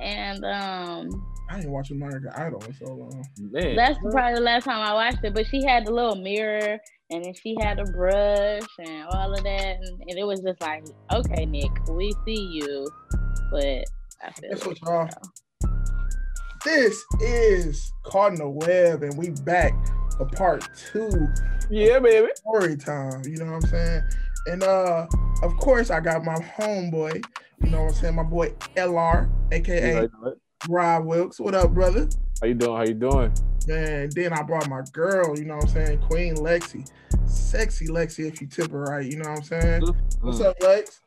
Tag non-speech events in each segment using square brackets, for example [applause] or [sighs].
and um I ain't watching American Idol in so long. Man, that's probably the last time I watched it. But she had the little mirror, and then she had a brush and all of that, and, and it was just like, okay, Nick, we see you, but I feel Guess like, what, y'all? This is Caught in the Web, and we back for part two yeah, baby. story time. You know what I'm saying? And uh, of course, I got my homeboy. You know what I'm saying? My boy LR, aka you doing? Rob Wilkes. What up, brother? How you doing? How you doing? Man, then I brought my girl. You know what I'm saying? Queen Lexi, sexy Lexi, if you tip her right. You know what I'm saying? What's Mm. up, Lex?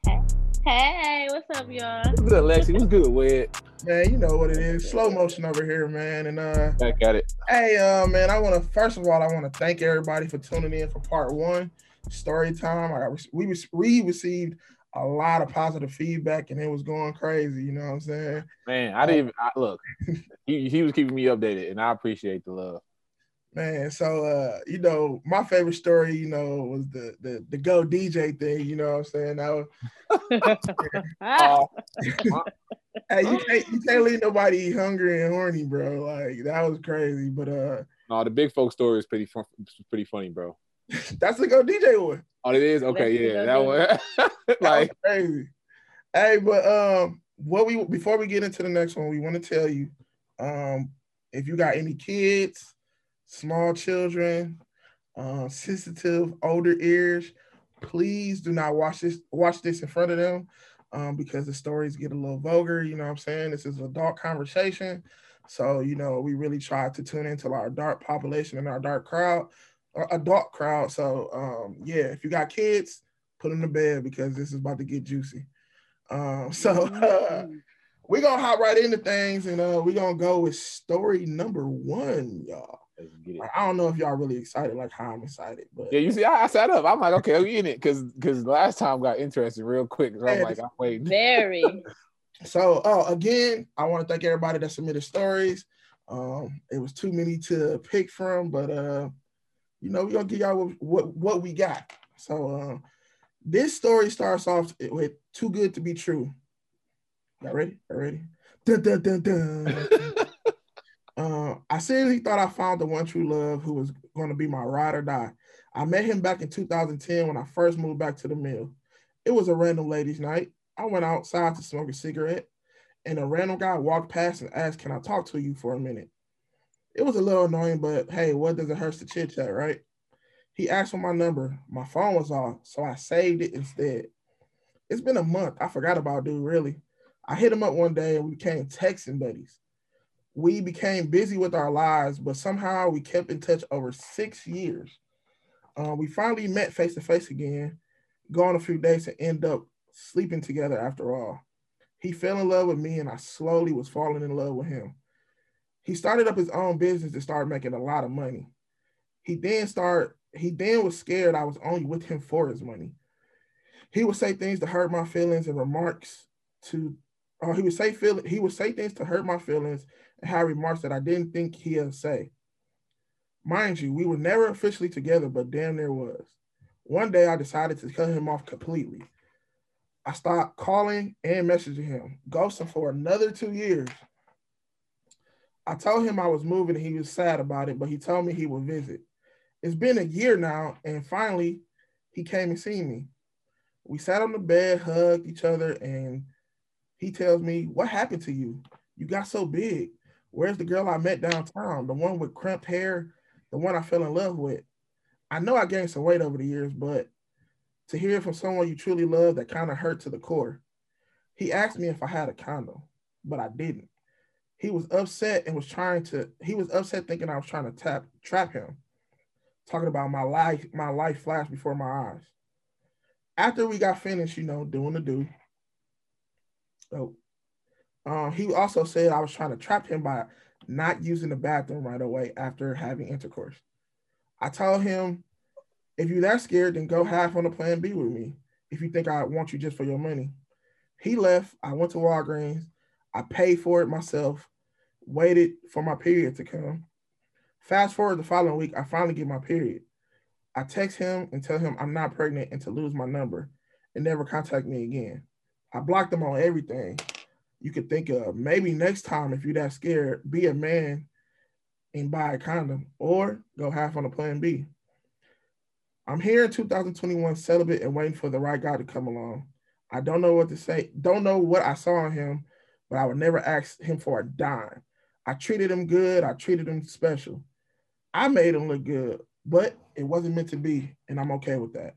hey, what's up, y'all? What's good, Lexi? What's good, Web? Man, you know what it is. Slow motion over here, man. And uh, Back at it. Hey, uh, man, I want to first of all, I want to thank everybody for tuning in for part one, story time. I got, we was- we received a lot of positive feedback, and it was going crazy. You know what I'm saying? Man, I didn't even I, look. [laughs] He, he was keeping me updated, and I appreciate the love. Man, so uh, you know, my favorite story, you know, was the the the go DJ thing. You know what I'm saying? That was, Ah, [laughs] hey, you can't you can't leave nobody hungry and horny, bro. Like that was crazy. But uh, No, the big folk story is pretty fun, pretty funny, bro. [laughs] that's the go DJ one. Oh, it is okay. Yeah, that one. [laughs] Like, crazy. Hey, but um, what we before we get into the next one, we want to tell you, um, if you got any kids, small children, uh, sensitive older ears, please do not watch this watch this in front of them, um, because the stories get a little vulgar. You know what I'm saying? This is an adult conversation, so you know we really try to tune into our dark population and our dark crowd, or adult crowd. So um, yeah, if you got kids put them to bed because this is about to get juicy. Um, [laughs] so [laughs] uh, we're gonna hop right into things and uh, we're gonna go with story number one, y'all. get it. Like, I don't know if y'all really excited like how I'm excited, but Yeah, you see, I, I sat up. I'm like, okay, we in it because because last time got interested real quick. So I'm like, I'm waiting. very. [laughs] so uh, again, I want to thank everybody that submitted stories. Um, it was too many to pick from, but uh, you know, we're gonna give y'all what, what, what we got. So uh, this story starts off with too good to be true. Y'all ready? Y'all ready? Dun, dun, dun, dun. Uh, [laughs] I seriously thought I found the one true love who was going to be my ride or die. I met him back in 2010 when I first moved back to the mill. It was a random ladies' night. I went outside to smoke a cigarette, and a random guy walked past and asked, Can I talk to you for a minute? It was a little annoying, but hey, what does it hurt to chit chat, right? He asked for my number. My phone was off, so I saved it instead. It's been a month. I forgot about dude, really. I hit him up one day and we became texting buddies we became busy with our lives, but somehow we kept in touch over six years. Uh, we finally met face to face again, gone a few days and end up sleeping together after all. He fell in love with me, and I slowly was falling in love with him. He started up his own business and started making a lot of money. He then started. He then was scared I was only with him for his money. He would say things to hurt my feelings and remarks to. Uh, he would say feel. He would say things to hurt my feelings and had remarks that I didn't think he'd say. Mind you, we were never officially together, but damn near was. One day I decided to cut him off completely. I stopped calling and messaging him, ghosting for another two years. I told him I was moving and he was sad about it, but he told me he would visit. It's been a year now, and finally he came and seen me. We sat on the bed, hugged each other, and he tells me, What happened to you? You got so big. Where's the girl I met downtown? The one with crimped hair, the one I fell in love with. I know I gained some weight over the years, but to hear from someone you truly love, that kind of hurt to the core. He asked me if I had a condom, but I didn't. He was upset and was trying to, he was upset thinking I was trying to tap trap him, talking about my life, my life flashed before my eyes. After we got finished, you know, doing the do. Oh, um, he also said I was trying to trap him by not using the bathroom right away after having intercourse. I told him, if you're that scared, then go half on the plan B with me. If you think I want you just for your money. He left. I went to Walgreens. I paid for it myself, waited for my period to come. Fast forward the following week, I finally get my period. I text him and tell him I'm not pregnant and to lose my number and never contact me again. I blocked him on everything. you could think of maybe next time if you're that scared, be a man and buy a condom or go half on a plan B. I'm here in 2021 celibate and waiting for the right guy to come along. I don't know what to say, don't know what I saw in him, but I would never ask him for a dime. I treated him good, I treated him special. I made him look good, but it wasn't meant to be, and I'm okay with that.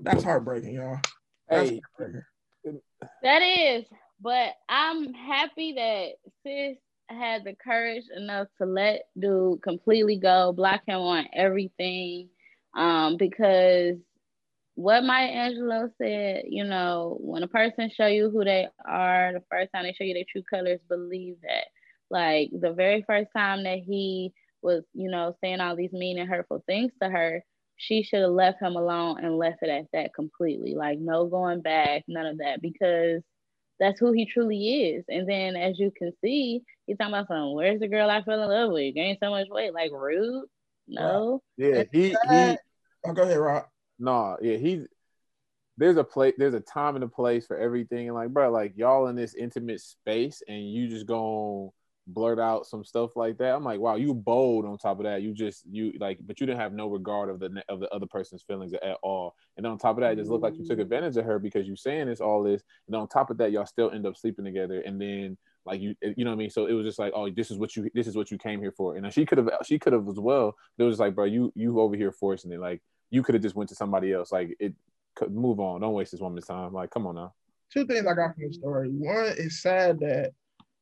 That's heartbreaking, y'all. That's Hey, heartbreaking. That is, but I'm happy that sis had the courage enough to let dude completely go, block him on everything. Um, because what Maya Angelou said, you know, when a person show you who they are, the first time they show you their true colors, believe that. Like the very first time that he was, you know, saying all these mean and hurtful things to her, she should have left him alone and left it at that completely. Like no going back, none of that, because that's who he truly is. And then as you can see, he's talking about something, where's the girl I fell in love with? Gained so much weight, like rude. No. yeah, he he Oh, go ahead, Rob. No, yeah, he there's a place there's a time and a place for everything. And like, bro, like y'all in this intimate space and you just gonna blurt out some stuff like that. I'm like, wow, you bold on top of that. You just you like, but you didn't have no regard of the of the other person's feelings at all. And on top of that, it just looked like you took advantage of her because you saying this all this. And on top of that, y'all still end up sleeping together. And then like you you know what I mean? So it was just like, oh, this is what you this is what you came here for. And she could have she could have as well. But it was like, bro, you you over here forcing it. Like you could have just went to somebody else. Like it could move on. Don't waste this woman's time. Like, come on now. Two things I got from the story. One, it's sad that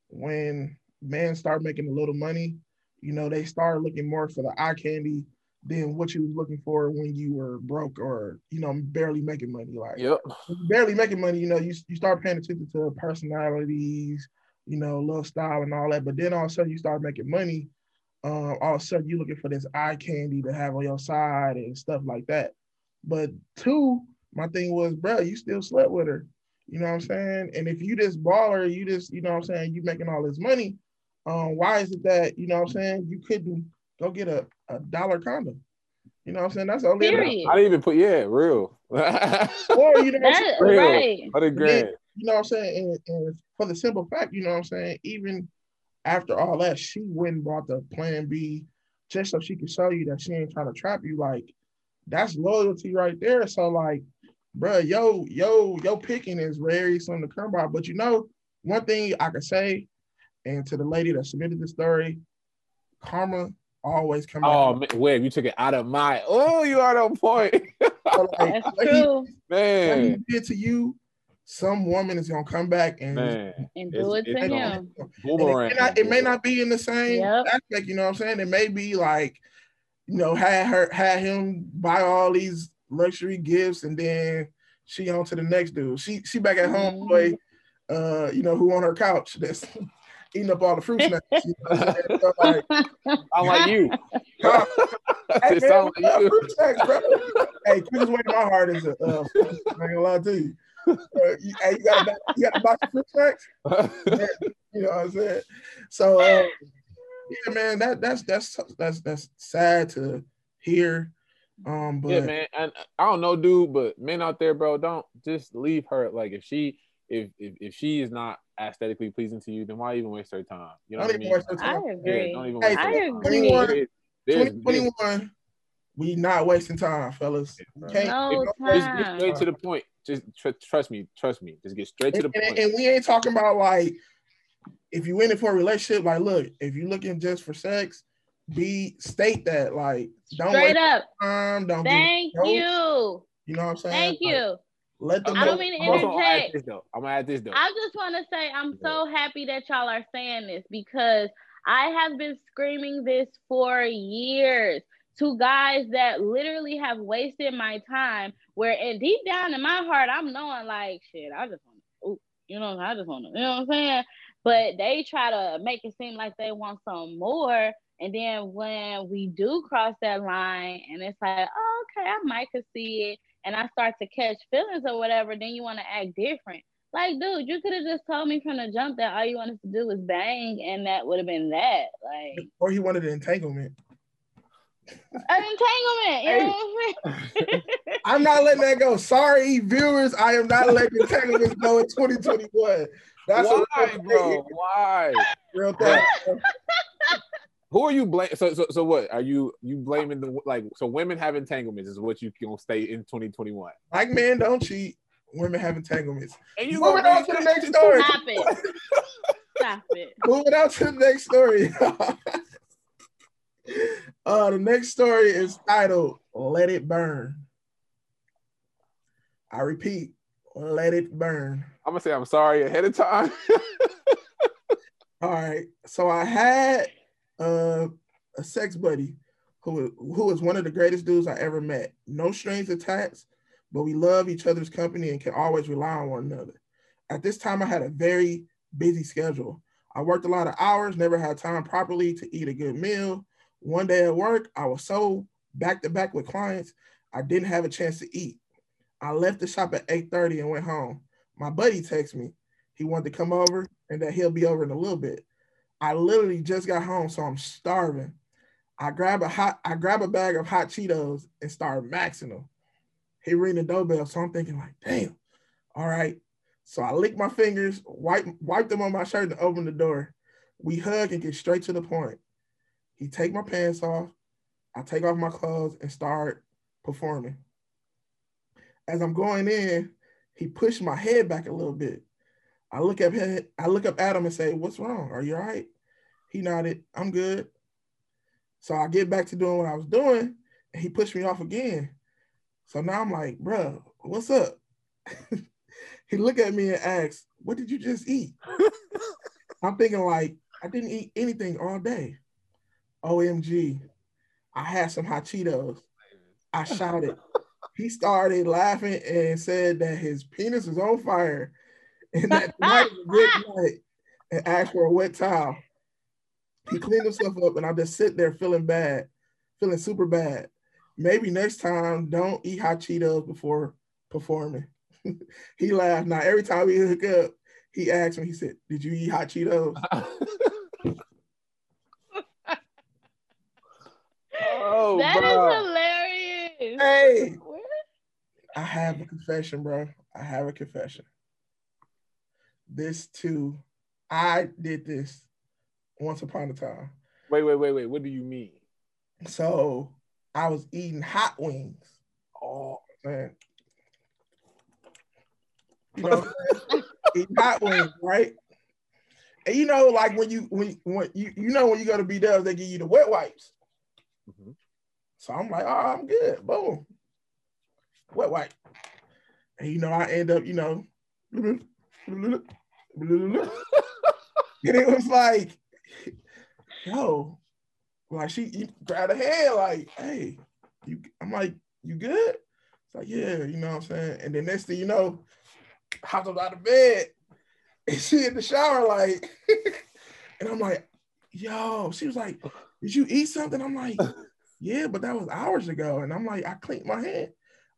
when men start making a little money, you know, they start looking more for the eye candy than what you was looking for when you were broke or, you know, barely making money. Like Yep. barely making money, you know, you, you start paying attention to personalities, you know, little style and all that. But then all of a sudden you start making money. Um, all of a sudden you're looking for this eye candy to have on your side and stuff like that. But two, my thing was, bro, you still slept with her. You know what I'm saying? And if you just baller, you just, you know what I'm saying, you making all this money, um, why is it that, you know what I'm saying, you couldn't go get a, a dollar condom? You know what I'm saying? That's the only Period. I didn't even put yeah, real. [laughs] or you know what I'm saying? That, Real. right. Hundred grand. you know what I'm saying? And, and for the simple fact, you know what I'm saying, even after all that, she went and bought the plan B just so she could show you that she ain't trying to trap you. Like, that's loyalty right there. So, like, bro, yo, yo, yo picking is very something to come by. But you know, one thing I can say, and to the lady that submitted the story, karma always come Oh back. man, Web, you took it out of my. Oh, you are on point, So, like, That's what he- true. what man. he did to you, some woman is gonna come back and Man, And It's- do it to him. Boomerang. It may, not, it may not be in the same Yep. aspect, you know what I'm saying? It may be like, you know, had her had him buy all these luxury gifts and then she on to the next dude. She she back at home, Mhm. boy, uh, you know, who on her couch that's [laughs] eating up all the fruit snacks. You know I'm? So, like, [laughs] I'm like you. [laughs] huh, hey, it man, sound like you. fruit snacks, bro? hey, quickest way to my heart is a uh, I ain't gonna lie to you. You, hey, you got a, you got a box of fruit? [laughs] You know what I'm saying? So uh, yeah, man, that that's that's that's that's sad to hear. Um, but yeah, man. And I don't know, dude, but men out there, bro, don't just leave her. Like if she if if, if she is not aesthetically pleasing to you, then why even waste her time? You know don't what I even mean? waste your I time. Yeah, agree. don't even Hey, waste I her time. agree. There's- there's- there's- 2021, we not wasting time, fellas. We can't- No don't Just time. straight to the point. Just tr- trust me. Trust me. Just get straight to the and, point. and we ain't talking about like if you're in it for a relationship, like look, if you're looking just for sex, be state that like don't Straight waste up. time, don't Thank nope. you. you know what I'm saying? Thank Like, you. let them I know. don't mean to I'm also gonna interject. this though. I'm gonna add this though. I just want to say I'm so happy that y'all are saying this because I have been screaming this for years to guys that literally have wasted my time. Where and deep down in my heart, I'm knowing like shit. I just want to, you know, I just want to, you know what I'm saying. But they try to make it seem like they want some more. And then when we do cross that line, and it's like, oh, okay, I might could see it, and I start to catch feelings or whatever, then you want to act different. Like, dude, you could have just told me from the jump that all you wanted to do was bang, and that would have been that. Like, or he wanted an entanglement. An entanglement. You know what I'm saying? I'm not letting that go. Sorry, viewers. I am not letting entanglements go in 2021. That's Why, a bro? Why? real thing. Who are you blaming? So, so, so what are you you blaming the like? So women have entanglements is what you gonna stay in 2021. Like men don't cheat, women have entanglements. And you Moving gonna on to the next story. Stop it. Stop it. Moving on to the next story. Uh, the next story is titled "Let It Burn." I repeat, "Let it burn." I'm gonna say I'm sorry ahead of time. All right. So I had uh, a sex buddy who who was one of the greatest dudes I ever met. No strings attached, but we love each other's company and can always rely on one another. At this time, I had a very busy schedule. I worked a lot of hours, never had time properly to eat a good meal. One day at work, I was so back to back with clients, I didn't have a chance to eat. I left the shop at 8:30 and went home. My buddy texted me. He wanted to come over and that he'll be over in a little bit. I literally just got home, so I'm starving. I grab a hot, I grab a bag of hot Cheetos and start maxing them. He ring the doorbell, so I'm thinking like, damn, all right. So I lick my fingers, wipe, wipe them on my shirt, and open the door. We hug and get straight to the point. He take my pants off, I take off my clothes and start performing. As I'm going in, he pushed my head back a little bit. I look up him, I look up at him and say, What's wrong? Are you all right? He nodded, I'm good. So I get back to doing what I was doing, and he pushed me off again. So now I'm like, bro, what's up? [laughs] he looked at me and asked, What did you just eat? [laughs] I'm thinking like I didn't eat anything all day. OMG. I had some hot Cheetos. I shouted. [laughs] he started laughing and said that his penis was on fire and that night was a good [laughs] night and asked for a wet towel. He cleaned himself up and I just sit there feeling bad, feeling super bad. Maybe next time don't eat hot Cheetos before performing. [laughs] he laughed. Now every time we hook up, he asked me, he said, Did you eat hot Cheetos? Oh, That is bro. hilarious. Hey, [laughs] Where- I have a confession, bro. I have a confession. This too, I did this once upon a time. Wait, wait, wait, wait. What do you mean? So I was eating hot wings. Oh, Man. You know, what [laughs] eating hot wings, right? And you know, like when you when when you you know when you go to B Dubs, they give you the wet wipes. Mhm. So I'm like, oh, I'm good. Boom. Wet wipe. And you know, I end up, you know, [laughs] and it was like, yo, like she grabbed her hand, like, hey, you I'm like, you good? It's like, yeah, you know what I'm saying? And then next thing you know, hopped up out of bed and she in the shower, like, [laughs] and I'm like, yo, she was like, did you eat something? I'm like, [laughs] yeah, but that was hours ago. And I'm like, I cleaned my hand.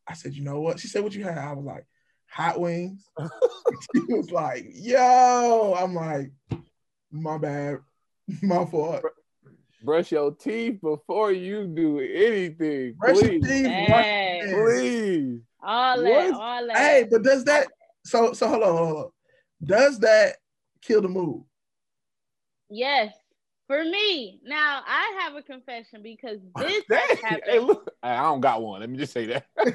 I said, you know what? She said, what you had? I was like, hot wings. [laughs] [laughs] she was like, yo, I'm like, my bad, my fault. brush your teeth before you do anything. Brush your please, teeth, wash Hey. your hands. please. all that, all that. Hey, but does that so so hold on, hold on. Does that kill the mood? Yes, for me. Now I have a confession because [laughs] this has happened. Hey, look, I don't got one. Let me just say that. [laughs] [laughs] Thi-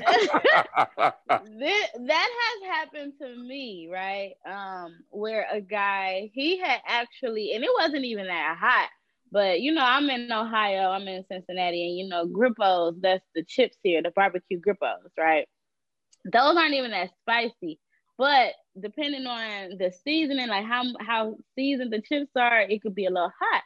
that has happened to me, right? Um, where a guy he had actually, and it wasn't even that hot, but you know, I'm in Ohio, I'm in Cincinnati, and you know, Grippos, that's the chips here, the barbecue Grippos, right? Those aren't even that spicy, but depending on the seasoning, like how how seasoned the chips are, it could be a little hot.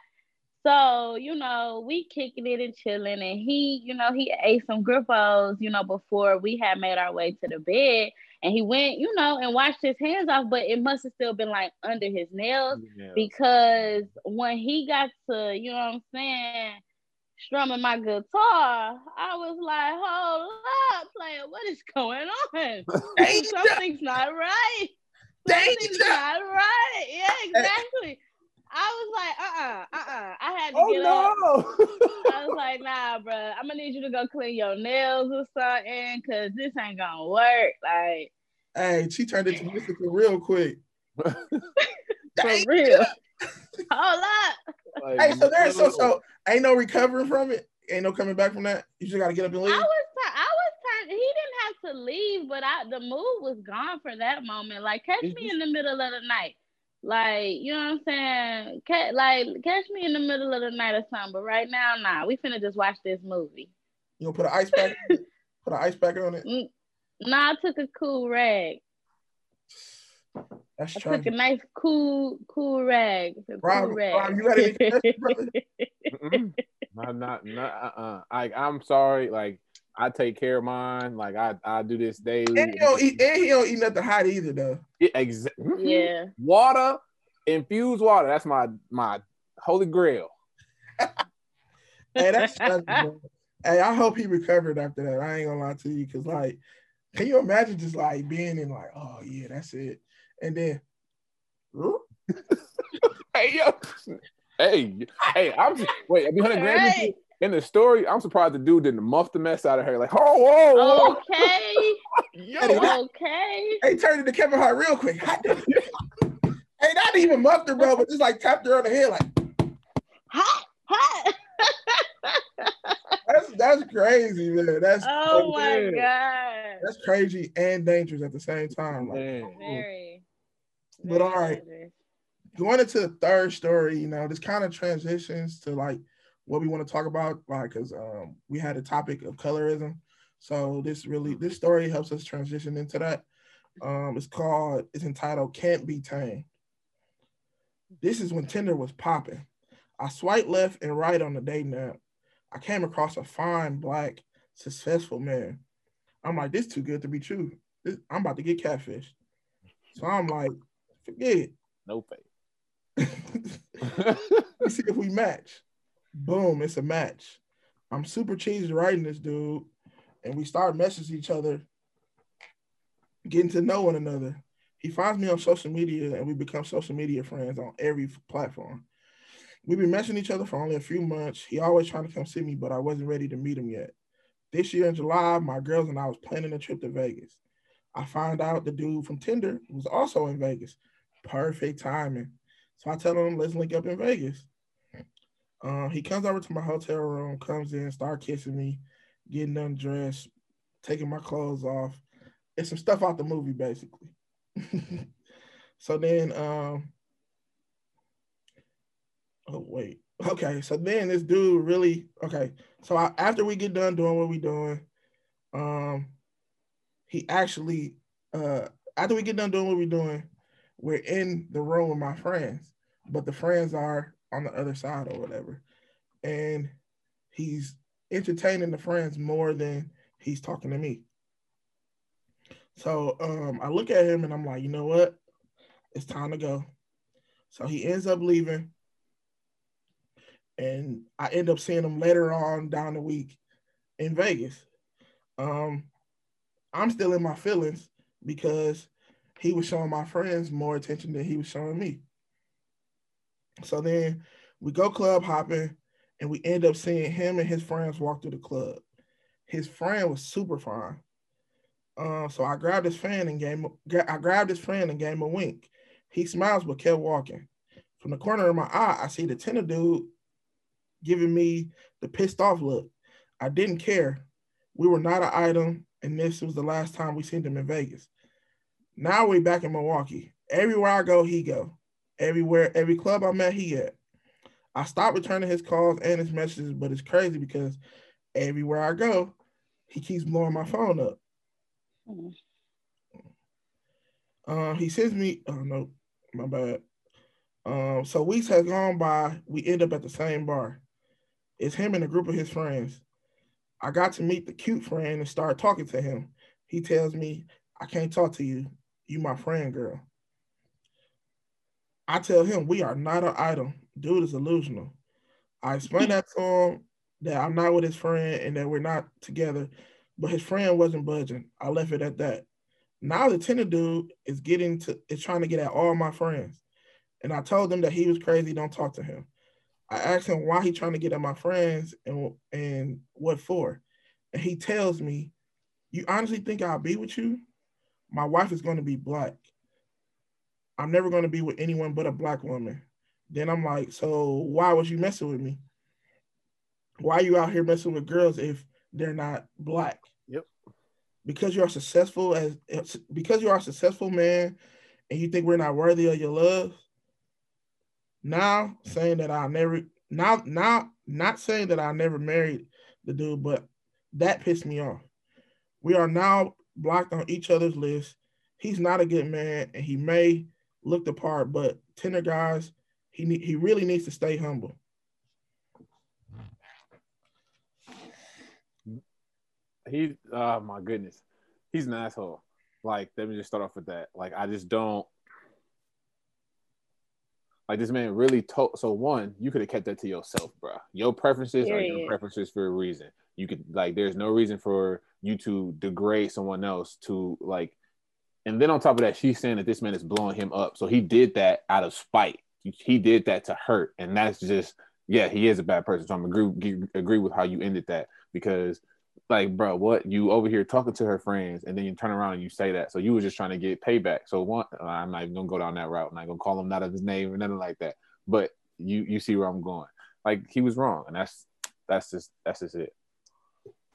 So, you know, we kicking it and chilling. And he, you know, he ate some Grippos, you know, before we had made our way to the bed. And he went, you know, and washed his hands off, but it must have still been like under his nails Yeah. because when he got to, you know what I'm saying, strumming my guitar, I was like, hold up, player, what is going on? [laughs] Something's not right. Something's not right. Yeah, exactly. I was like, uh uh-uh, uh, uh-uh. I had to oh get no! up. [laughs] I was [laughs] like, nah, bro, I'm gonna need you to go clean your nails or something, cause this ain't gonna work. Like, hey, she turned into mystical real quick. [laughs] for real. Hold up. Like, Hey, so there's so so ain't no recovering from it. Ain't no coming back from that. You just gotta get up and leave. I was, t- I was trying. He didn't have to leave, but I, the mood was gone for that moment. Like, catch me in the middle of the night. Like, you know what I'm saying? Catch, like, catch me in the middle of the night or something. But right now, nah, we finna just watch this movie. You gonna put an ice pack? [laughs] put an ice pack on it. Mm, Nah, I took a cool rag. That's I took a nice cool, cool rag. A Rob, cool rag. Rob, you got anything else, brother? Mm-mm. I'm not, not uh-uh. I, I'm sorry. Like I take care of mine. Like I, I do this daily. And he don't eat. And he don't eat nothing hot either, though. Yeah, exa- Mhm. yeah. Water, infused water. That's my my holy grail. [laughs] Hey, that's. Hey, I hope he recovered after that. I ain't gonna lie to you, cause like, can you imagine just like being in like, oh yeah, that's it, and then, [laughs] Hey yo, hey, hey. I'm just wait. Be hundred grand with you? Right. In the story. I'm surprised the dude didn't muff the mess out of her. Like, oh, whoa, whoa, Okay. [laughs] yo. Okay. hey, turned into Kevin Hart real quick. [laughs] Hey, not even muffed her, bro, but just like tapped her on the head, like Hot. Hot. [laughs] that's that's crazy, man. That's Oh my man. god. that's crazy and dangerous at the same time. Like, Man. Very. But very all right. dangerous. going into the third story, you know, this kind of transitions to like what we want to talk about, like, because um, we had a topic of colorism. So this really, this story helps us transition into that. Um, it's called, it's entitled "Can't Be Tamed." This is when Tinder was popping. I swiped left and right on the dating app. I came across a fine, black, successful man. I'm like, this too good to be true. This, I'm about to get catfished. So I'm like, forget it. No. [laughs] Let's see if we match. Boom, it's a match. I'm super cheesy writing this dude, and we start messaging each other, getting to know one another. He finds me on social media, and we become social media friends on every platform. We've been messaging each other for only a few months. He always trying to come see me, but I wasn't ready to meet him yet. This year in July, my girls and I was planning a trip to Vegas. I find out the dude from Tinder was also in Vegas. Perfect timing. So I tell him, let's link up in Vegas. Um, he comes over to my hotel room, comes in, start kissing me, getting undressed, taking my clothes off. It's some stuff out the movie, basically. [laughs] so then, um, oh wait, okay. So then this dude really okay. So I, after we get done doing what we doing, um, he actually, uh, after we get done doing what we're doing, we're in the room with my friends, but the friends are on the other side or whatever. And he's entertaining the friends more than he's talking to me. So um, I look at him and I'm like, you know what? It's time to go. So he ends up leaving. And I end up seeing him later on down the week in Vegas. Um, I'm still in my feelings because he was showing my friends more attention than he was showing me. So then we go club hopping and we end up seeing him and his friends walk through the club. His friend was super fine. Uh, so I grabbed his fan and gave him, I grabbed his friend and gave him a wink. He smiles but kept walking. From the corner of my eye, I see the Tinder dude giving me the pissed off look. I didn't care. We were not an item, and this was the last time we seen him in Vegas. Now we back in Milwaukee. Everywhere I go, he go. Everywhere, every club I'm at, he at. I stopped returning his calls and his messages, but it's crazy because everywhere I go, he keeps blowing my phone up. Mm. Um, he sends me. Oh no, my bad. Um, so weeks has gone by. We end up at the same bar. It's him and a group of his friends. I got to meet the cute friend and start talking to him. He tells me, "I can't talk to you. You my friend, girl." I tell him we are not an item. Dude is illusional. I explain that to him that I'm not with his friend and that we're not together, but his friend wasn't budging. I left it at that. Now the Tinder dude is getting to is trying to get at all my friends. and I told him that he was crazy. Don't talk to him. I asked him why he trying to get at my friends and and what for, and he tells me, "You honestly think I'll be with you? My wife is going to be black. I'm never going to be with anyone but a black woman." Then I'm like, "So why was you messing with me? Why are you out here messing with girls if they're not black?" Yep. Because you're successful as because you are a successful man, and you think we're not worthy of your love now saying that I never now now not saying that I never married the dude, but that pissed me off. We are now blocked on each other's list. He's not a good man, and he may look apart, but tender guys, he ne- he really needs to stay humble. He, oh my goodness, he's an asshole. Like, let me just start off with that. Like, I just don't. Like this man really told. So one, you could have kept that to yourself, bro. Your preferences Period. are your preferences for a reason. You could like, there's no reason for you to degrade someone else to like. And then on top of that, she's saying that this man is blowing him up. So he did that out of spite. He did that to hurt, and that's just yeah, he is a bad person. So I'm agree agree with how you ended that because like, bro, what you over here talking to her friends, and then you turn around and you say that. So you were just trying to get payback. So one, I'm not even gonna go down that route. I'm not gonna call him not of his name or nothing like that. But you you see where I'm going. Like he was wrong, and that's that's just that's just it.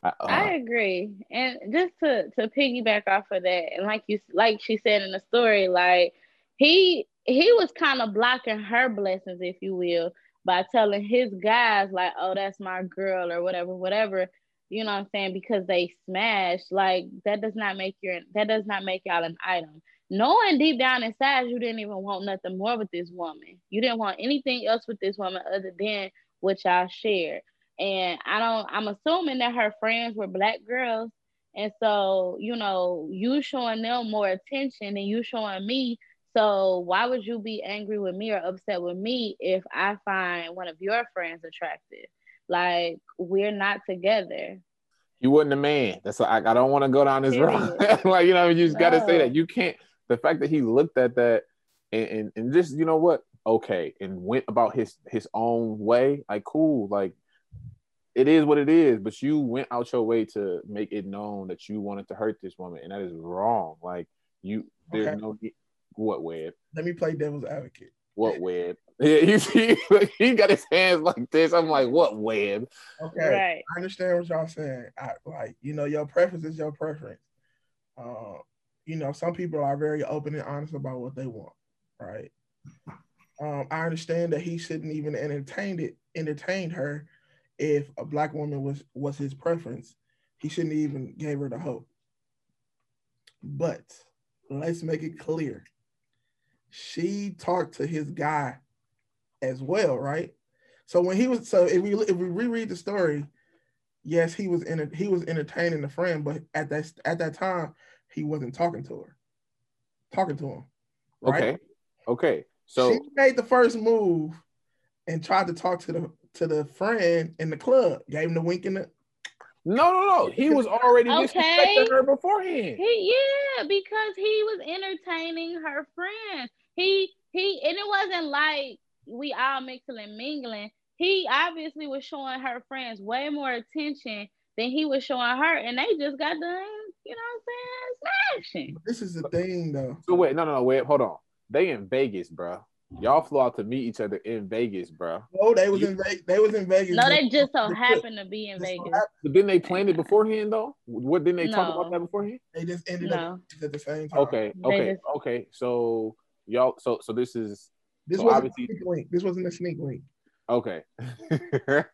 I, uh, I agree, and just to to piggyback off of that, and like you like she said in the story, like he he was kind of blocking her blessings, if you will, by telling his guys like, "Oh, that's my girl" or whatever, whatever you know what I'm saying, because they smashed, like that does not make your that does not make y'all an item. Knowing deep down inside you didn't even want nothing more with this woman. You didn't want anything else with this woman other than what y'all shared. And I don't I'm assuming that her friends were black girls. And so, you know, you showing them more attention than you showing me. So why would you be angry with me or upset with me if I find one of your friends attractive? Like we're not together. You wasn't a man. That's like I don't want to go down this road. [laughs] like you know, you just got to say that you can't. The fact that he looked at that and, and and just you know what, okay, and went about his his own way. Like cool, like it is what it is. But you went out your way to make it known that you wanted to hurt this woman, and that is wrong. Like you, there's okay. no what web. Let me play devil's advocate. What web? [laughs] Yeah, he, he, he got his hands like this. I'm like, what web? Okay, right. I understand what y'all saying. I, like, you know, your preference is your preference. Uh, you know, some people are very open and honest about what they want, right? Um, I understand that he shouldn't even entertain it, entertain her if a black woman was was his preference. He shouldn't even gave her the hope. But let's make it clear. She talked to his guy as well, right? So when he was so if we if we reread the story, yes, he was in he was entertaining the friend, but at that at that time he wasn't talking to her, talking to him. Right? Okay. Okay. So she made the first move and tried to talk to the to the friend in the club, gave him the wink in the. No, no, no. He was already okay. disrespecting her beforehand. He, yeah, because he was entertaining her friend. He he, and it wasn't like we all mixing and mingling, he obviously was showing her friends way more attention than he was showing her, and they just got done, you know what I'm saying, smashing. This is the thing, though. So wait, no, no, no, wait, hold on. They in Vegas, bro. Y'all flew out to meet each other in Vegas, bro. Oh, they was you, in Vegas. They was in Vegas. No, they just so happened to be in Vegas. But didn't they plan it beforehand though? What didn't they no. talk about that beforehand? They just ended no. up at the same time. Okay, okay, just... okay. So y'all, so so this is this so wasn't a sneak link. This wasn't a sneak link. Okay. [laughs]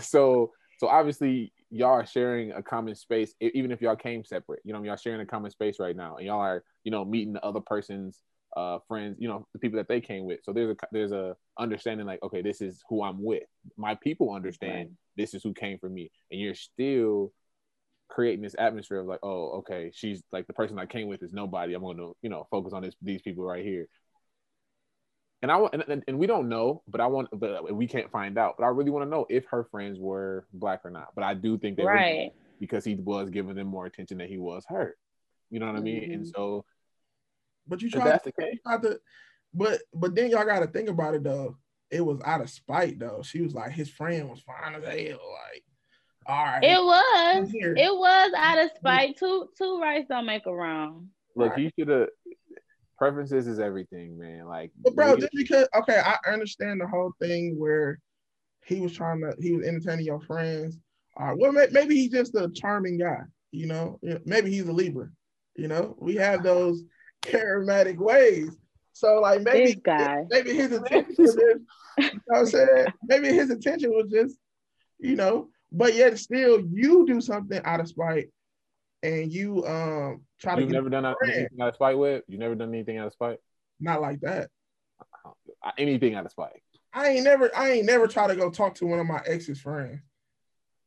so so obviously y'all are sharing a common space, even if y'all came separate. You know, y'all sharing a common space right now, and y'all are you know meeting the other person's uh friends. You know, the people that they came with. So there's a there's a understanding like, okay, this is who I'm with. My people understand right. this is who came for me, and you're still creating this atmosphere of like, oh, okay, she's like the person I came with is nobody. I'm going to, you know, focus on this these people right here and I want, and, and, we don't know, but I want, but we can't find out. But I really want to know if her friends were black or not. But I do think they right. were because he was giving them more attention than he was her. You know what I mean? Mm-hmm. And so, but you tried, to, you tried to, But but then y'all got to think about it though. It was out of spite though. She was like, his friend was fine as hell. Like, all right. It was. It was out of spite. Two two rights don't make a wrong. Look, right. he should have. Preferences is everything, man. Like, but bro, just because okay, I understand the whole thing where he was trying to he was entertaining your friends. All right, well, maybe he's just a charming guy. You know, maybe he's a Libra. You know, we have those charismatic ways. So like maybe this guy. maybe his attention was just, you know I'm saying? [laughs] Maybe his attention was just, you know, but yet still you do something out of spite and you um try You've to never done anything out of spite with? You never done anything out of spite? Not like that. Uh, anything out of spite. I ain't never I ain't never try to go talk to one of my ex's friends.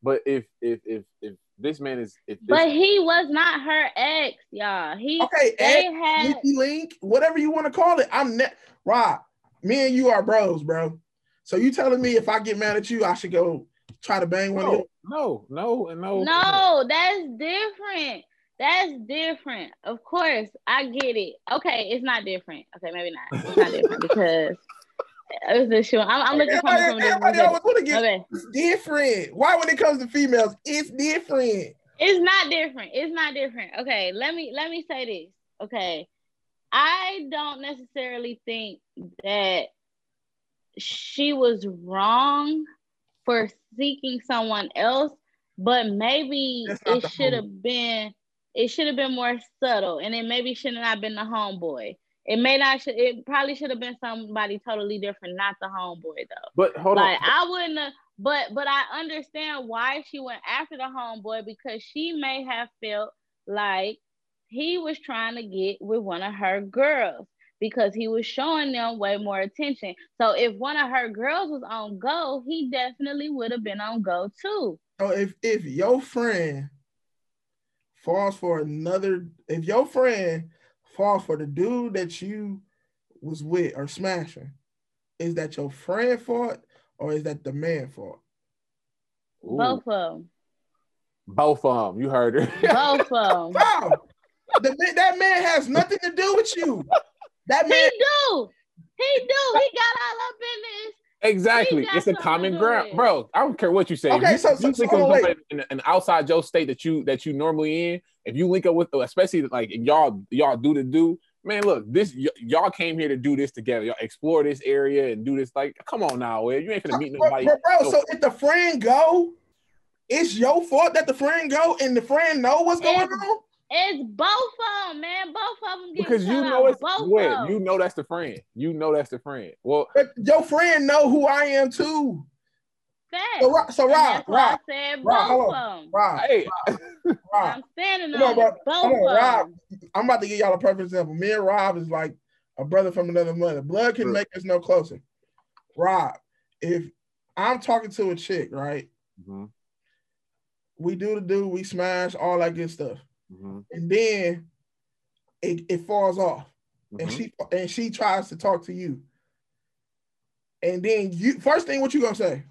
But if if if if this man is if this But he was not her ex, y'all. He okay, they ex, had Nikki Link, whatever you want to call it. I'm ne- Rob. Me and you are bros, bro. So you telling me if I get mad at you, I should go try to bang one no, of you? No, no, and no. No, that's different. That's different. Of course, I get it. Okay, it's not different. Okay, maybe not. It's not different [laughs] because it's the show. I'm, I'm looking everybody, from everybody always want to get okay. it's different. Why when it comes to females, it's different. It's not different. It's not different. Okay, let me let me say this. Okay. I don't necessarily think that she was wrong for seeking someone else, but maybe it should have been it should have been more subtle and it maybe should not have been the homeboy. It may not should it probably should have been somebody totally different, not the homeboy though. But hold like, on. I wouldn't have but but I understand why she went after the homeboy because she may have felt like he was trying to get with one of her girls because he was showing them way more attention. So if one of her girls was on go, he definitely would have been on go too. So if if your friend falls for another, if your friend falls for the dude that you was with or smashing, is that your friend fault or is that the man fault? Ooh. Both of them. Both of them. You heard her. Both of them. Wow. [laughs] the, that man has nothing to do with you. That man. He do. He do. He got all up in this. Exactly. It's a common ground, bro. I don't care what you say. Okay, you, so, so, you think so, of an, an outside Joe state that you that you normally in. If you link up with, especially like y'all y'all do to do, man. Look, this y- y'all came here to do this together. Y'all explore this area and do this. Like, come on now, man. you ain't gonna meet nobody. Bro, bro, so if the friend go, it's your fault that the friend go and the friend know what's going on. It's both of them, man. Both of them because you know it's both what you know that's the friend. You know that's the friend. Well, but your friend know who I am too. Fact. So, so Rob, Rob, I said Rob, both of them. Rob, hey, [laughs] Rob. I'm standing Come on, on Both Come on, of Rob. them. I'm about to give y'all a perfect example. Me and Rob is like a brother from another mother. Blood can Sure. make us no closer. Rob, if I'm talking to a chick, right? Mhm, We do the do, we smash, all that good stuff. Mhm, And then it, it falls off. And mhm. she and she tries to talk to you. And then you first thing what you gonna say?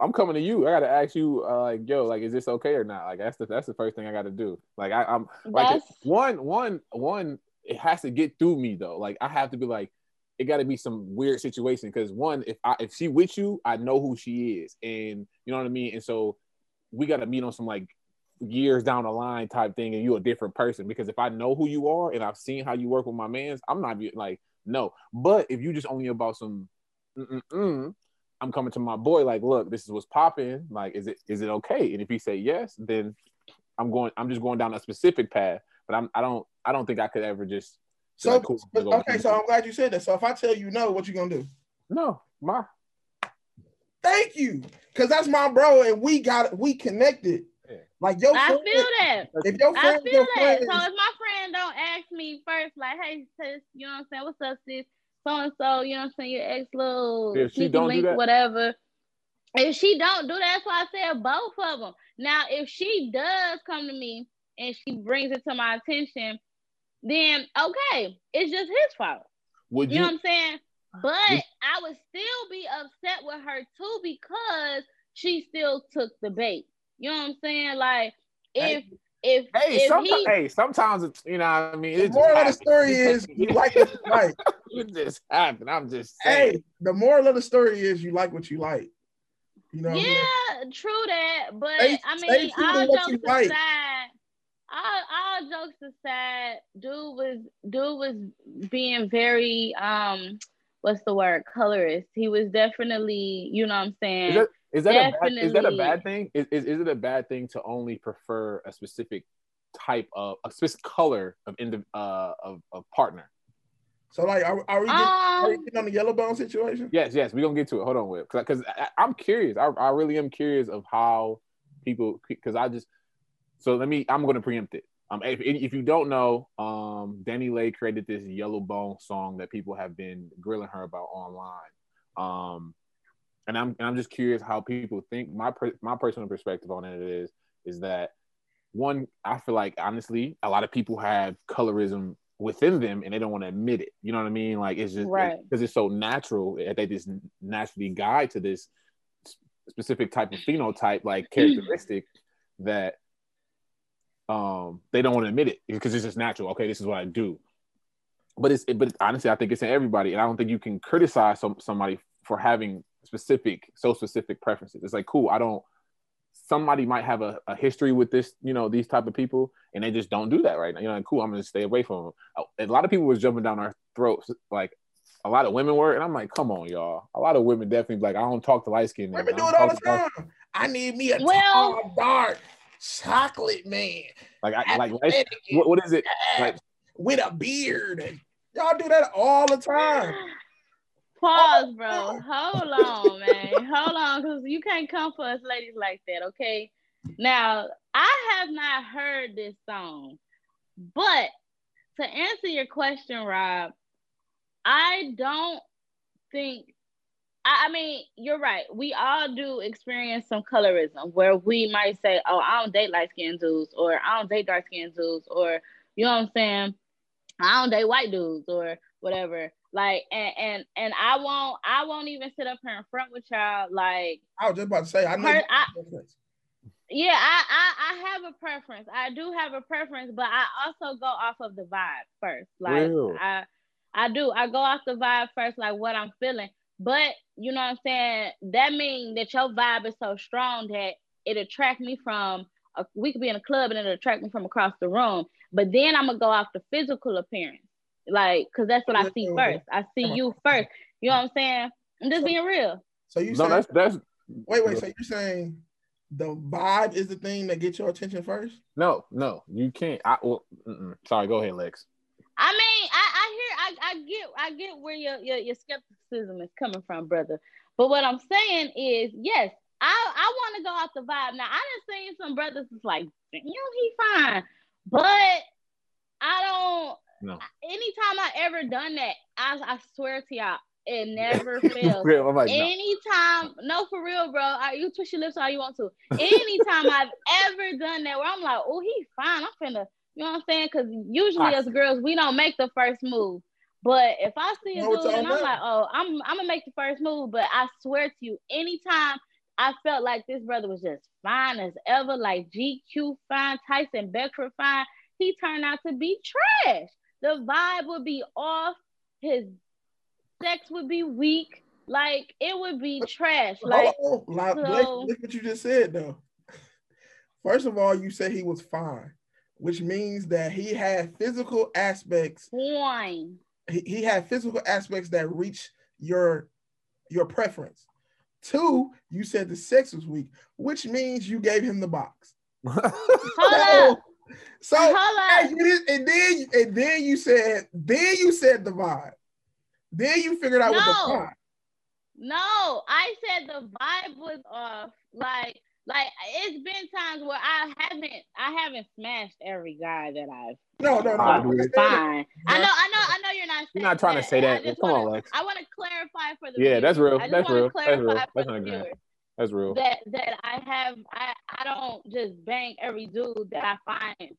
I'm coming to you. I gotta ask you, uh, like, yo, like, is this okay or not? Like, that's the that's the first thing I gotta do. Like, I, I'm like That's one, one, one. It has to get through me though. Like, I have to be like, it got to be some weird situation because one, if I if she with you, I know who she is, and you know what I mean. And so we got to meet on some like years down the line type thing, and you a different person. Because if I know who you are and I've seen how you work with my mans, I'm not like no. But if you just only about some, I'm coming to my boy like, look, this is what's popping. Like, is it is it okay? And if he say yes, then I'm going. I'm just going down a specific path. But I'm I don't I don't think I could ever just. So like, cool, but- okay, so. I'm glad you said that. So if I tell you no, what you gonna do? no, my Thank you. Cause that's my bro, and we got we connected. Yeah. Like your I friend, feel that. if your I feel your that. friend So if my friend don't ask me first, like, hey sis, you know what I'm saying? What's up, sis? So and so, you know what I'm saying? Your ex little If she don't do link, that- whatever. If she don't do that, that's why I said both of them. Now, if she does come to me and she brings it to my attention, then okay, it's just his fault. would You you? know what I'm saying? Uh-huh. But Would- I would still be upset with her too because she still took the bait. You know what I'm saying? Like if if Hey, if sometimes, he hey, sometimes it's you know, what I mean, the moral of the story is you [laughs] like it right. [laughs] it just happened. I'm just saying. Hey, the moral of the story is you like what you like. You know. what I mean? Yeah, true that. But Stay- I mean, true to all what jokes you like. aside, all, all jokes aside, dude was dude was being very um, what's the word? Colorist. He was definitely, you know what I'm saying. Is that is that, a bad, is that a bad thing? Is, is is it a bad thing to only prefer a specific type of a specific color of indi- uh of, of partner? So like, are, are we getting, are we um, getting on the yellow bone situation? Yes, yes, we're gonna get to it. Hold on, with because I'm curious. I, I really am curious of how people because I just so let me. I'm gonna preempt it. Um, if, if you don't know, um, DaniLeigh created this Yellow Bone song that people have been grilling her about online. Um, and I'm and I'm just curious how people think. My per, my personal perspective on it is is that one, I feel like honestly, a lot of people have colorism within them and they don't want to admit it. You know what I mean? Like it's just Right. because it's so natural that they just naturally guide to this specific type of phenotype, like [clears throat] characteristic that um they don't want to admit it because it's just natural. Okay, this is what I do. But it's but honestly, I think it's in everybody, and I don't think you can criticize some somebody for having specific so specific preferences. It's like cool. I don't. Somebody might have a, a history with this, you know, these type of people, and they just don't do that right now. You know, like, cool. I'm gonna stay away from them. A lot of people was jumping down our throats, like a lot of women were, and I'm like, come on, y'all. A lot of women definitely be like, I don't talk to light skinned Women do it all the time. I need me a Well- tall, dark, chocolate man. Like, I, like, light- what, what is it? Like, with a beard. Y'all do that all the time. Pause, bro. Oh. Hold on, man. Hold on, because you can't come for us ladies like that, okay? Now, I have not heard this song, but to answer your question, Rob, I don't think. I, I mean, you're right. We all do experience some colorism where we might say, "Oh, I don't date light skinned dudes," or "I don't date dark skinned dudes," or you know what I'm saying? I don't date white dudes or whatever. Like and and and I won't I won't even sit up here in front with y'all. Like I was just about to say, I know. Her- you- I- yeah, I, I I have a preference. I do have a preference, but I also go off of the vibe first. Like Real. I I do. I go off the vibe first, like what I'm feeling. But you know what I'm saying? That means that your vibe is so strong that it attract me from a, we could be in a club and it'll attract me from across the room. But then I'm gonna go off the physical appearance. Like, cause that's what I see first. I see you first. You know what I'm saying? I'm just being real. so you no, saying, that's that's wait, wait. So you're saying the vibe is the thing that gets your attention first? no, no. You can't. I well, sorry. Go ahead, Lex. I mean, I, I hear, I, I get, I get where your, your your skepticism is coming from, brother. But what I'm saying is, yes, I I want to go off the vibe. Now, I done seen some brothers that's like, you know, he fine, but I don't. No. Anytime I ever done that, I I swear to y'all, it [laughs] never fails. Real. Like. Anytime, no, for real, bro. I, you twist your lips all you want to. Anytime I've [laughs] ever done that, where I'm like, oh, he's fine. I'm finna, you know what I'm saying? Because usually as girls, we don't make the first move. But if I see a No, dude and I'm like, oh, I'm I'm gonna make the first move. But I swear to you, anytime I felt like this brother was just fine as ever, like GQ fine, Tyson Beckford fine, he turned out to be trash. The vibe would be off. His sex would be weak. Like it would be trash. Like Hold. Like, so- look, look what you just said though. First of all, you said he was fine, which means that he had physical aspects. wine. He, he had physical aspects that reach your your preference. Two, you said the sex was weak, which means you gave him the box. [laughs] Hold. So up. Uh, you did- and then and then you said then you said the vibe. Then you figured out what the vibe. No, I said the vibe was off. Like, like it's been times where I haven't, I haven't smashed every guy that I've. No, no, no. I dude. understand that. Fine. I know, I know, I know. You're not. Saying You're not trying to say that. Come on, wanna- Lex. I want to clarify for the. Yeah, that's real. I just That's wanna real. That's real. clarify for That's the not grand. Viewers That's real. That that I have, I I don't just bang every dude that I find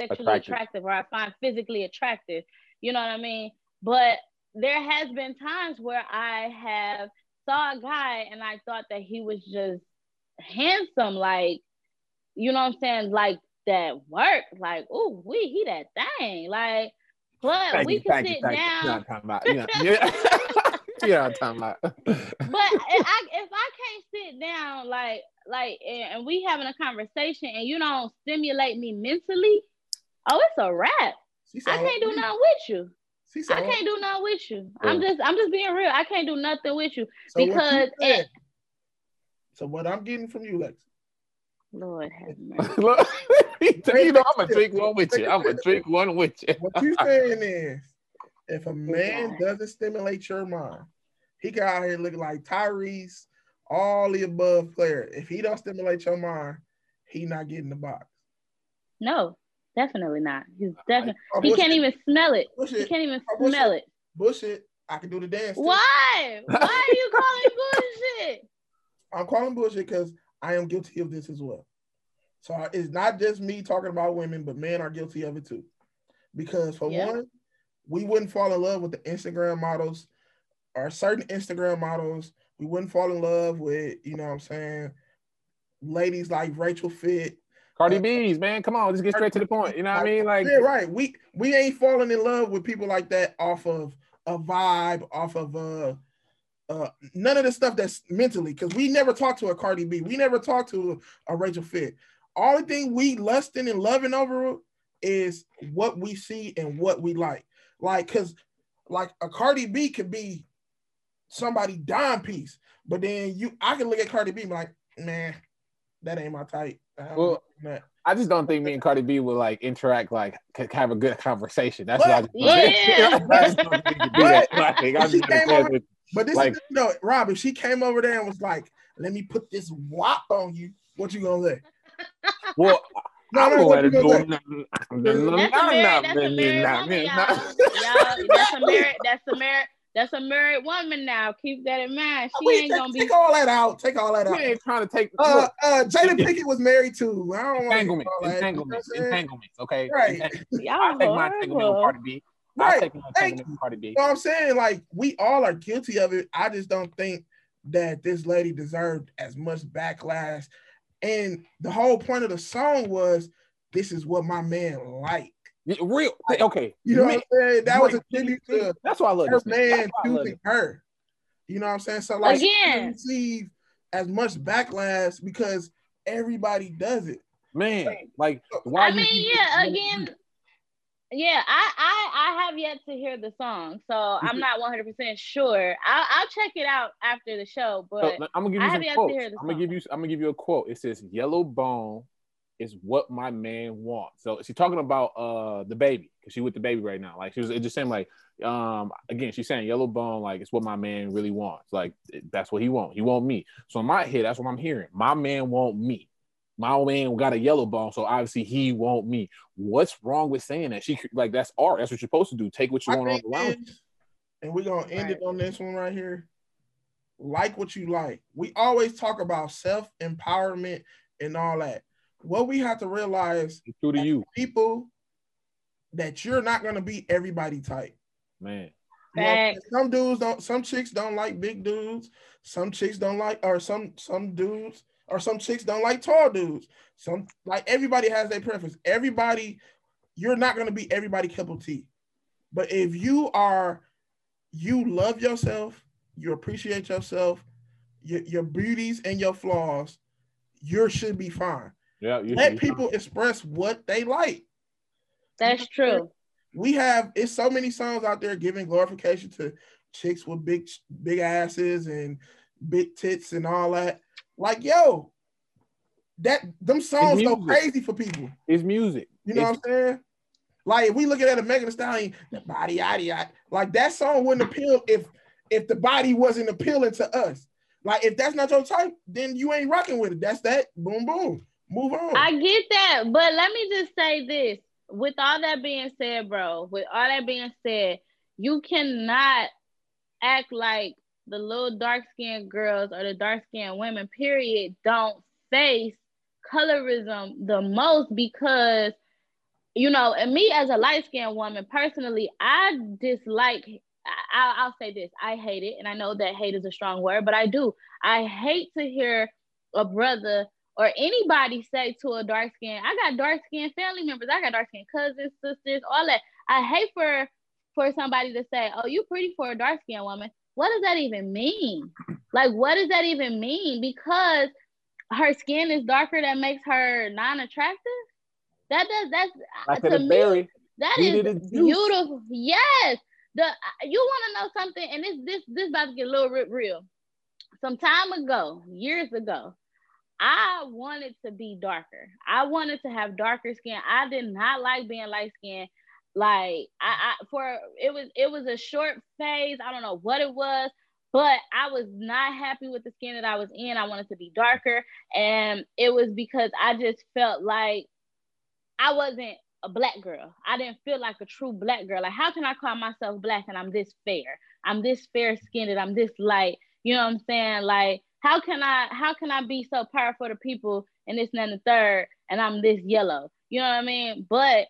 sexually Attractive. attractive or I find physically attractive. You know what I mean? But there has been times where I have saw a guy and I thought that he was just handsome, like you know what I'm saying, like that work, like oh we he that thing, like But Thank we you, can sit you. down. You know what I'm talking about. You know, yeah. [laughs] [laughs] you know what I'm talking about. but if I if I can't sit down like like and and we having a conversation and you don't stimulate me mentally, oh, it's a wrap. I mm. mm. can't do nothing with you. I can't do nothing with you. I'm just I'm just being real. I can't do nothing with you So what you because said- it, So what I'm getting from you, Lex, Lord have [laughs] mercy. [laughs] Look, you know, I'm gonna drink one with you. I'm gonna drink one with you. what you saying is, if a [laughs] man doesn't stimulate your mind, he got out here looking like Tyrese, all the above player. If he don't stimulate your mind, he not getting the box. No, definitely not. He's definitely Oh, he can't bullshit. even smell it. He bullshit. can't even Oh, smell it. Bullshit. I can do the dance. too. Why? Why are you calling [laughs] bullshit? I'm calling bullshit because I am guilty of this as well. So it's not just me talking about women, but men are guilty of it too. Because for Yeah. one, we wouldn't fall in love with the Instagram models or certain Instagram models. We wouldn't fall in love with, you know what I'm saying, ladies like Rachel Fit. Cardi B's, man. Come on, let's get straight to the point. You know what I mean? Like, yeah, right. We we ain't falling in love with people like that off of a vibe, off of uh uh none of the stuff that's mentally because we never talked to a Cardi B. We never talked to a, Rachel Fit. Only thing we lusting and loving over is what we see and what we like. Like, cause like a Cardi B could be somebody dime piece, but then you I can look at Cardi B and be like, man, that ain't my type. I Well. I just don't think me and Cardi B will like interact, like c- have a good conversation. That's But- what I just Yeah. I just don't think we can do that. Like, I'm She came over- But this Like- is no, Rob. If she came over there and was like, "Let me put this wop on you," what you gonna say? Well, No, I'm no, gonna what let you her do gonna it. That's a married, that's a married woman, y'all. y'all. That's a married, that's a married, that's a married woman now. Keep that in mind. She Wait, ain't take, gonna be take all that out. Take all that We out. ain't trying to take Uh, uh, Jada Pinkett was married too. I don't want entanglement, all that. entanglements, You know what entanglements. Okay, Right. Entanglement. [laughs] y'all I take my entanglement with horrible. Cardi B. I Right. take my Thank entanglement with Cardi B. You know what I'm saying? Like we all are guilty of it. I just don't think that this lady deserved as much backlash. And the whole point of the song was, "This is what my man like." Yeah, Real, okay. You know Me- what I'm saying? That was a tribute to That's why I love her this man. man That's why I love choosing her. You know what I'm saying? So like she Again. didn't receive as much backlash because everybody does it. Man, like why I mean, think yeah, again, yeah, I, I I have yet to hear the song, so. I'm not 100 percent sure. I'll I'll check it out after the show, So, but I'm gonna give I you have some yet to quotes. hear the I'm gonna give you. I'm gonna give you a quote. It says, "Yellow bone is what my man wants." So she's talking about uh DaBaby because she with DaBaby right now. Like she was it just saying like um again she's saying yellow bone like it's what my man really wants. Like that's what he want. He want me. So in my head, that's what I'm hearing. My man want me. My man got a yellow bone, so obviously he want me. What's wrong with saying that? She like that's art. That's what you're supposed to do. Take what you My want thing around. is, and we're gonna end it on this one right here. Like what you like. We always talk about self empowerment and all that. What we have to realize, Through to you, people, that you're not gonna be everybody type. man. You know, some dudes don't some chicks don't like big dudes. Some chicks don't like or some some dudes or some chicks don't like tall dudes. Some like everybody has their preference. Everybody you're not going to be everybody cup of tea. But if you are you love yourself you appreciate yourself your, your beauties and your flaws you should be fine Yeah, you let you- people express what they like that's true. we have it's so many songs out there giving glorification to chicks with big big asses and big tits and all that. Like, yo, that them songs go crazy for people. It's music. You know It's- what I'm saying? Like if we looking at a Megan Thee Stallion, the body yada yada, like that song wouldn't appeal if if the body wasn't appealing to us. Like if that's not your type, then you ain't rocking with it. That's that. Boom boom. Move on. I get that, but let me just say this. With all that being said, bro, with all that being said, you cannot act like the little dark skinned girls or the dark skinned women, period, don't face colorism the most because, you know, and me as a light skinned woman, personally, I dislike. I- I'll, I'll say this I hate it. And I know that hate is a strong word, but I do. I hate to hear a brother or anybody say to a dark skin, I got dark skin family members, I got dark skin cousins, sisters, all that. I hate for for somebody to say, "Oh, you pretty for a dark skin woman." What does that even mean? Like, what does that even mean? Because her skin is darker, that makes her non-attractive. That does that's to me. berry. That is it as juice. beautiful. Yes. The you want to know something, and this this this about to get a little real. Some time ago, years ago, I wanted to be darker. I wanted to have darker skin. I did not like being light skinned. Like I, I for it was it was a short phase. I don't know what it was, but I was not happy with the skin that I was in. I wanted to be darker, and it was because I just felt like I wasn't a black girl. I didn't feel like a true black girl. Like, how can I call myself black and I'm this fair? I'm this fair skinned. I'm this light. You know what I'm saying? Like, how can I how can I be so powerful to people and this and then the third and I'm this yellow? You know what I mean? But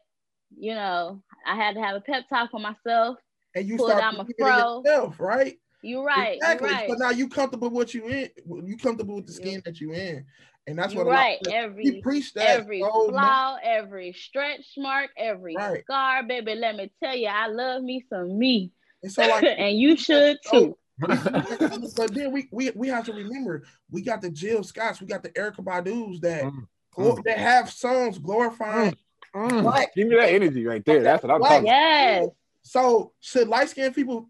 you know, I had to have a pep talk for myself. And you start my believing in fro. yourself, right? You're right. Exactly. You're right. So now you comfortable with what you in. You comfortable with the skin that you in, and that's You're what a right. Every we preach that. every oh, so much. flaw, every stretch mark, every Right. scar, baby. Let me tell you, I love me some me, And so like [laughs] and you should oh, too. But then we, we we have to remember we got the Jill Scotts, we got the Erykah Badu's that Mm, glo- that have songs glorifying. Mm. Black. Give me that energy right there. That's what I'm Black. talking about. Yes, So should light skinned people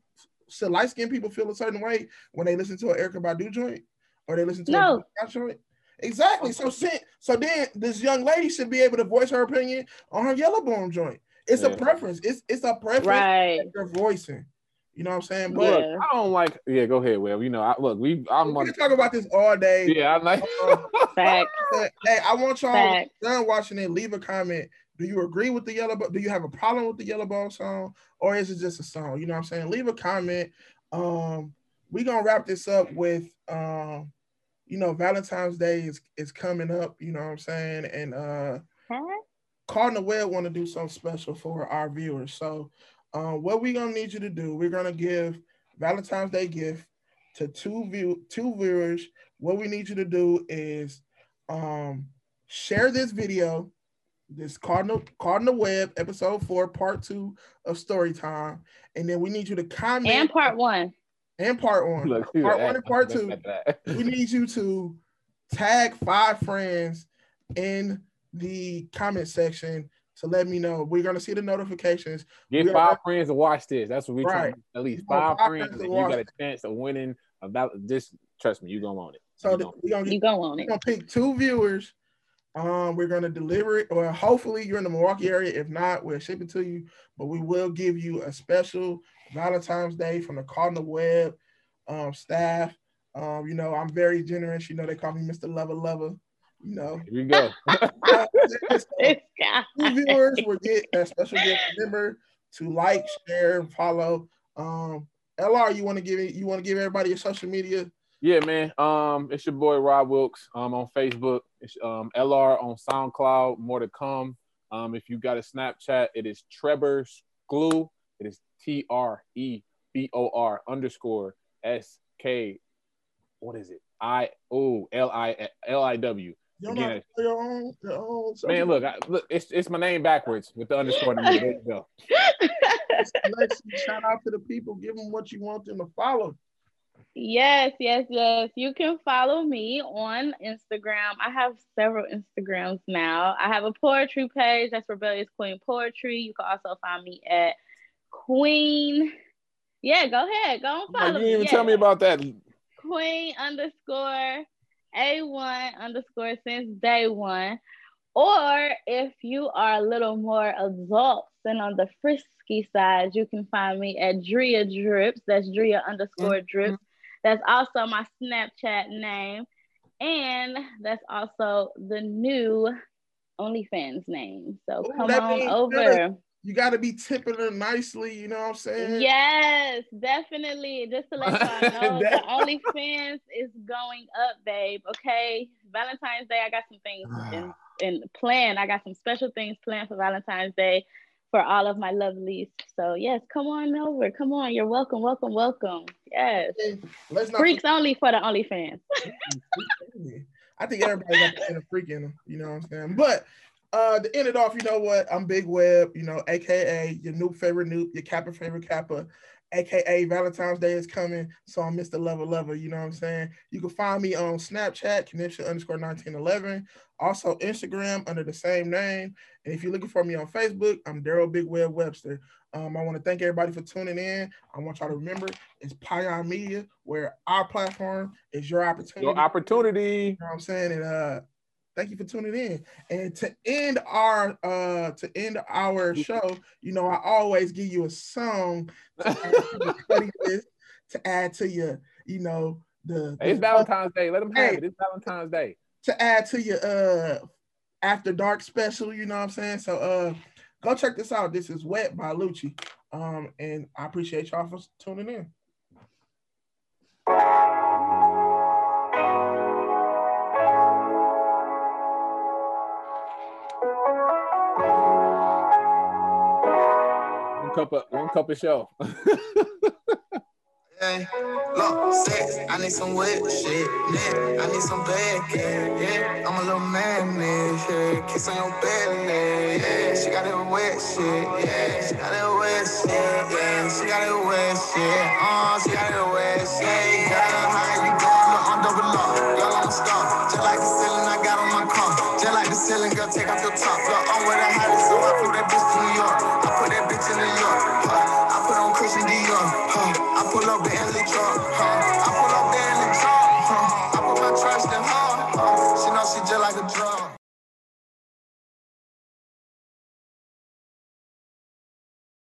should light skinned people feel a certain way when they listen to an Erykah Badu joint or they listen to a No. Jill Scott joint? Exactly. So so then this young lady should be able to voice her opinion on her Yellowbone joint. It's a preference. It's it's a preference right. that you're voicing. You know what I'm saying? But Look, Yeah. I don't like. Yeah, go ahead, Will. You know, I, look, we. I'm we on. can talk about this all day. Yeah, I like. Um, [laughs] Fact, hey, I want y'all fact. done watching it. Leave a comment. Do you agree with the yellow? Do you have a problem with the Yellow ball song, or is it just a song? You know what I'm saying? Leave a comment. Um, we gonna wrap this up with um, you know, Valentine's Day is is coming up. You know what I'm saying? And uh, Huh? Cardinal Web want to do something special for our viewers. So, um, what we're gonna need you to do? We're gonna give Valentine's Day gift to two view two viewers. What we need you to do is um, share this video, this Cardinal Cardinal Web episode four, part two of Story Time, and then we need you to comment And part one. and part one. Look, part one and part two Look at that. [laughs] we need you to tag five friends in the comment section to let me know. We're gonna see the notifications. Get we are- five friends to watch this. That's what we trying. Right. At least five five friends, friends and you got a chance of winning. About this, trust me, you gonna want it. So You th- gonna- we're gonna You get, go on we're it. gonna pick two viewers. Um, we're gonna deliver it, or hopefully you're in the Milwaukee area. If not, we'll ship it to you. But we will give you a special Valentine's Day from the Cardinal Web um, staff. Um, you know, I'm very generous. You know, they call me Mr. Lover Lover. You know, Here we go. Just- [laughs] This guy. two viewers will get a special gift. Remember to like, share, and follow. Um, LR, you want to give it? You want to give everybody your social media? Yeah, man. Um, it's your boy Rob Wilkes. Um, on Facebook. It's um LR on SoundCloud. More to come. Um, if you got a Snapchat, it is Trevor's Glue. It is T R E B O R underscore S K. What is it? I O L I L I W. You don't Again, know how to spell your own, your own Man, look, I, look, it's it's my name backwards with the underscore in the middle. There you go. Let's shout out to the people. Give them what you want them to follow. Yes, yes, yes. You can follow me on Instagram. I have several Instagrams now. I have a poetry page that's Rebellious Queen Poetry. You can also find me at Queen. Yeah, go ahead. Go and Like, follow you didn't me. even tell me about that. Queen underscore A1 underscore since day one. Or if you are a little more adult and on the frisky side, you can find me at Drea Drips. That's Drea underscore Drips. That's also my Snapchat name. And that's also the new OnlyFans name. So Ooh, come on over. You got to be tipping her nicely. You know what I'm saying? Yes, definitely. Just to let y'all [laughs] know, the OnlyFans is going up, babe. Okay. Valentine's Day, I got some things [sighs] in, in plan. I got some special things planned for Valentine's Day for all of my lovelies. So yes, come on over. Come on. You're welcome, welcome, welcome. Yes. Let's not. Freaks only for the OnlyFans. [laughs] I think everybody got inner freak in them. You know what I'm saying? But uh, to end it off, you know what? I'm Big Web, you know, aka your noob favorite noob, your Kappa favorite Kappa, aka Valentine's Day is coming, so I'm Mr. Lover Lover. You know what I'm saying? You can find me on Snapchat, Kenisha underscore 1911. Also Instagram under the same name. And if you're looking for me on Facebook, I'm Daryl Big Web Webster. Um, I want to thank everybody for tuning in. I want y'all to remember it's Pion Media, where our platform is your opportunity. Your opportunity. You know what I'm saying? And uh thank you for tuning in. And to end our uh to end our [laughs] show, you know, I always give you a song to add to, your [laughs] to add to your, you know, the, hey, it's Valentine's Day. Let them have hey, it. It's Valentine's Day. To add to your uh after dark special, you know what I'm saying? So uh go check this out. This is Wet by Lucci. Um, and I appreciate y'all for tuning in. Cup of one cup of show. [laughs] Look, I need some wet shit. Yeah, I need some bad kid. Yeah, I'm a little man, yeah. Kiss on your belly. Yeah, she got that wet shit. Yeah, she got that wet shit. Yeah, she got that wet shit. Uh, she got that wet shit. Got her high, you going on double up. Y'all on stop. Just like the ceiling I got on my car. Just like the ceiling, girl, take off your top. Look,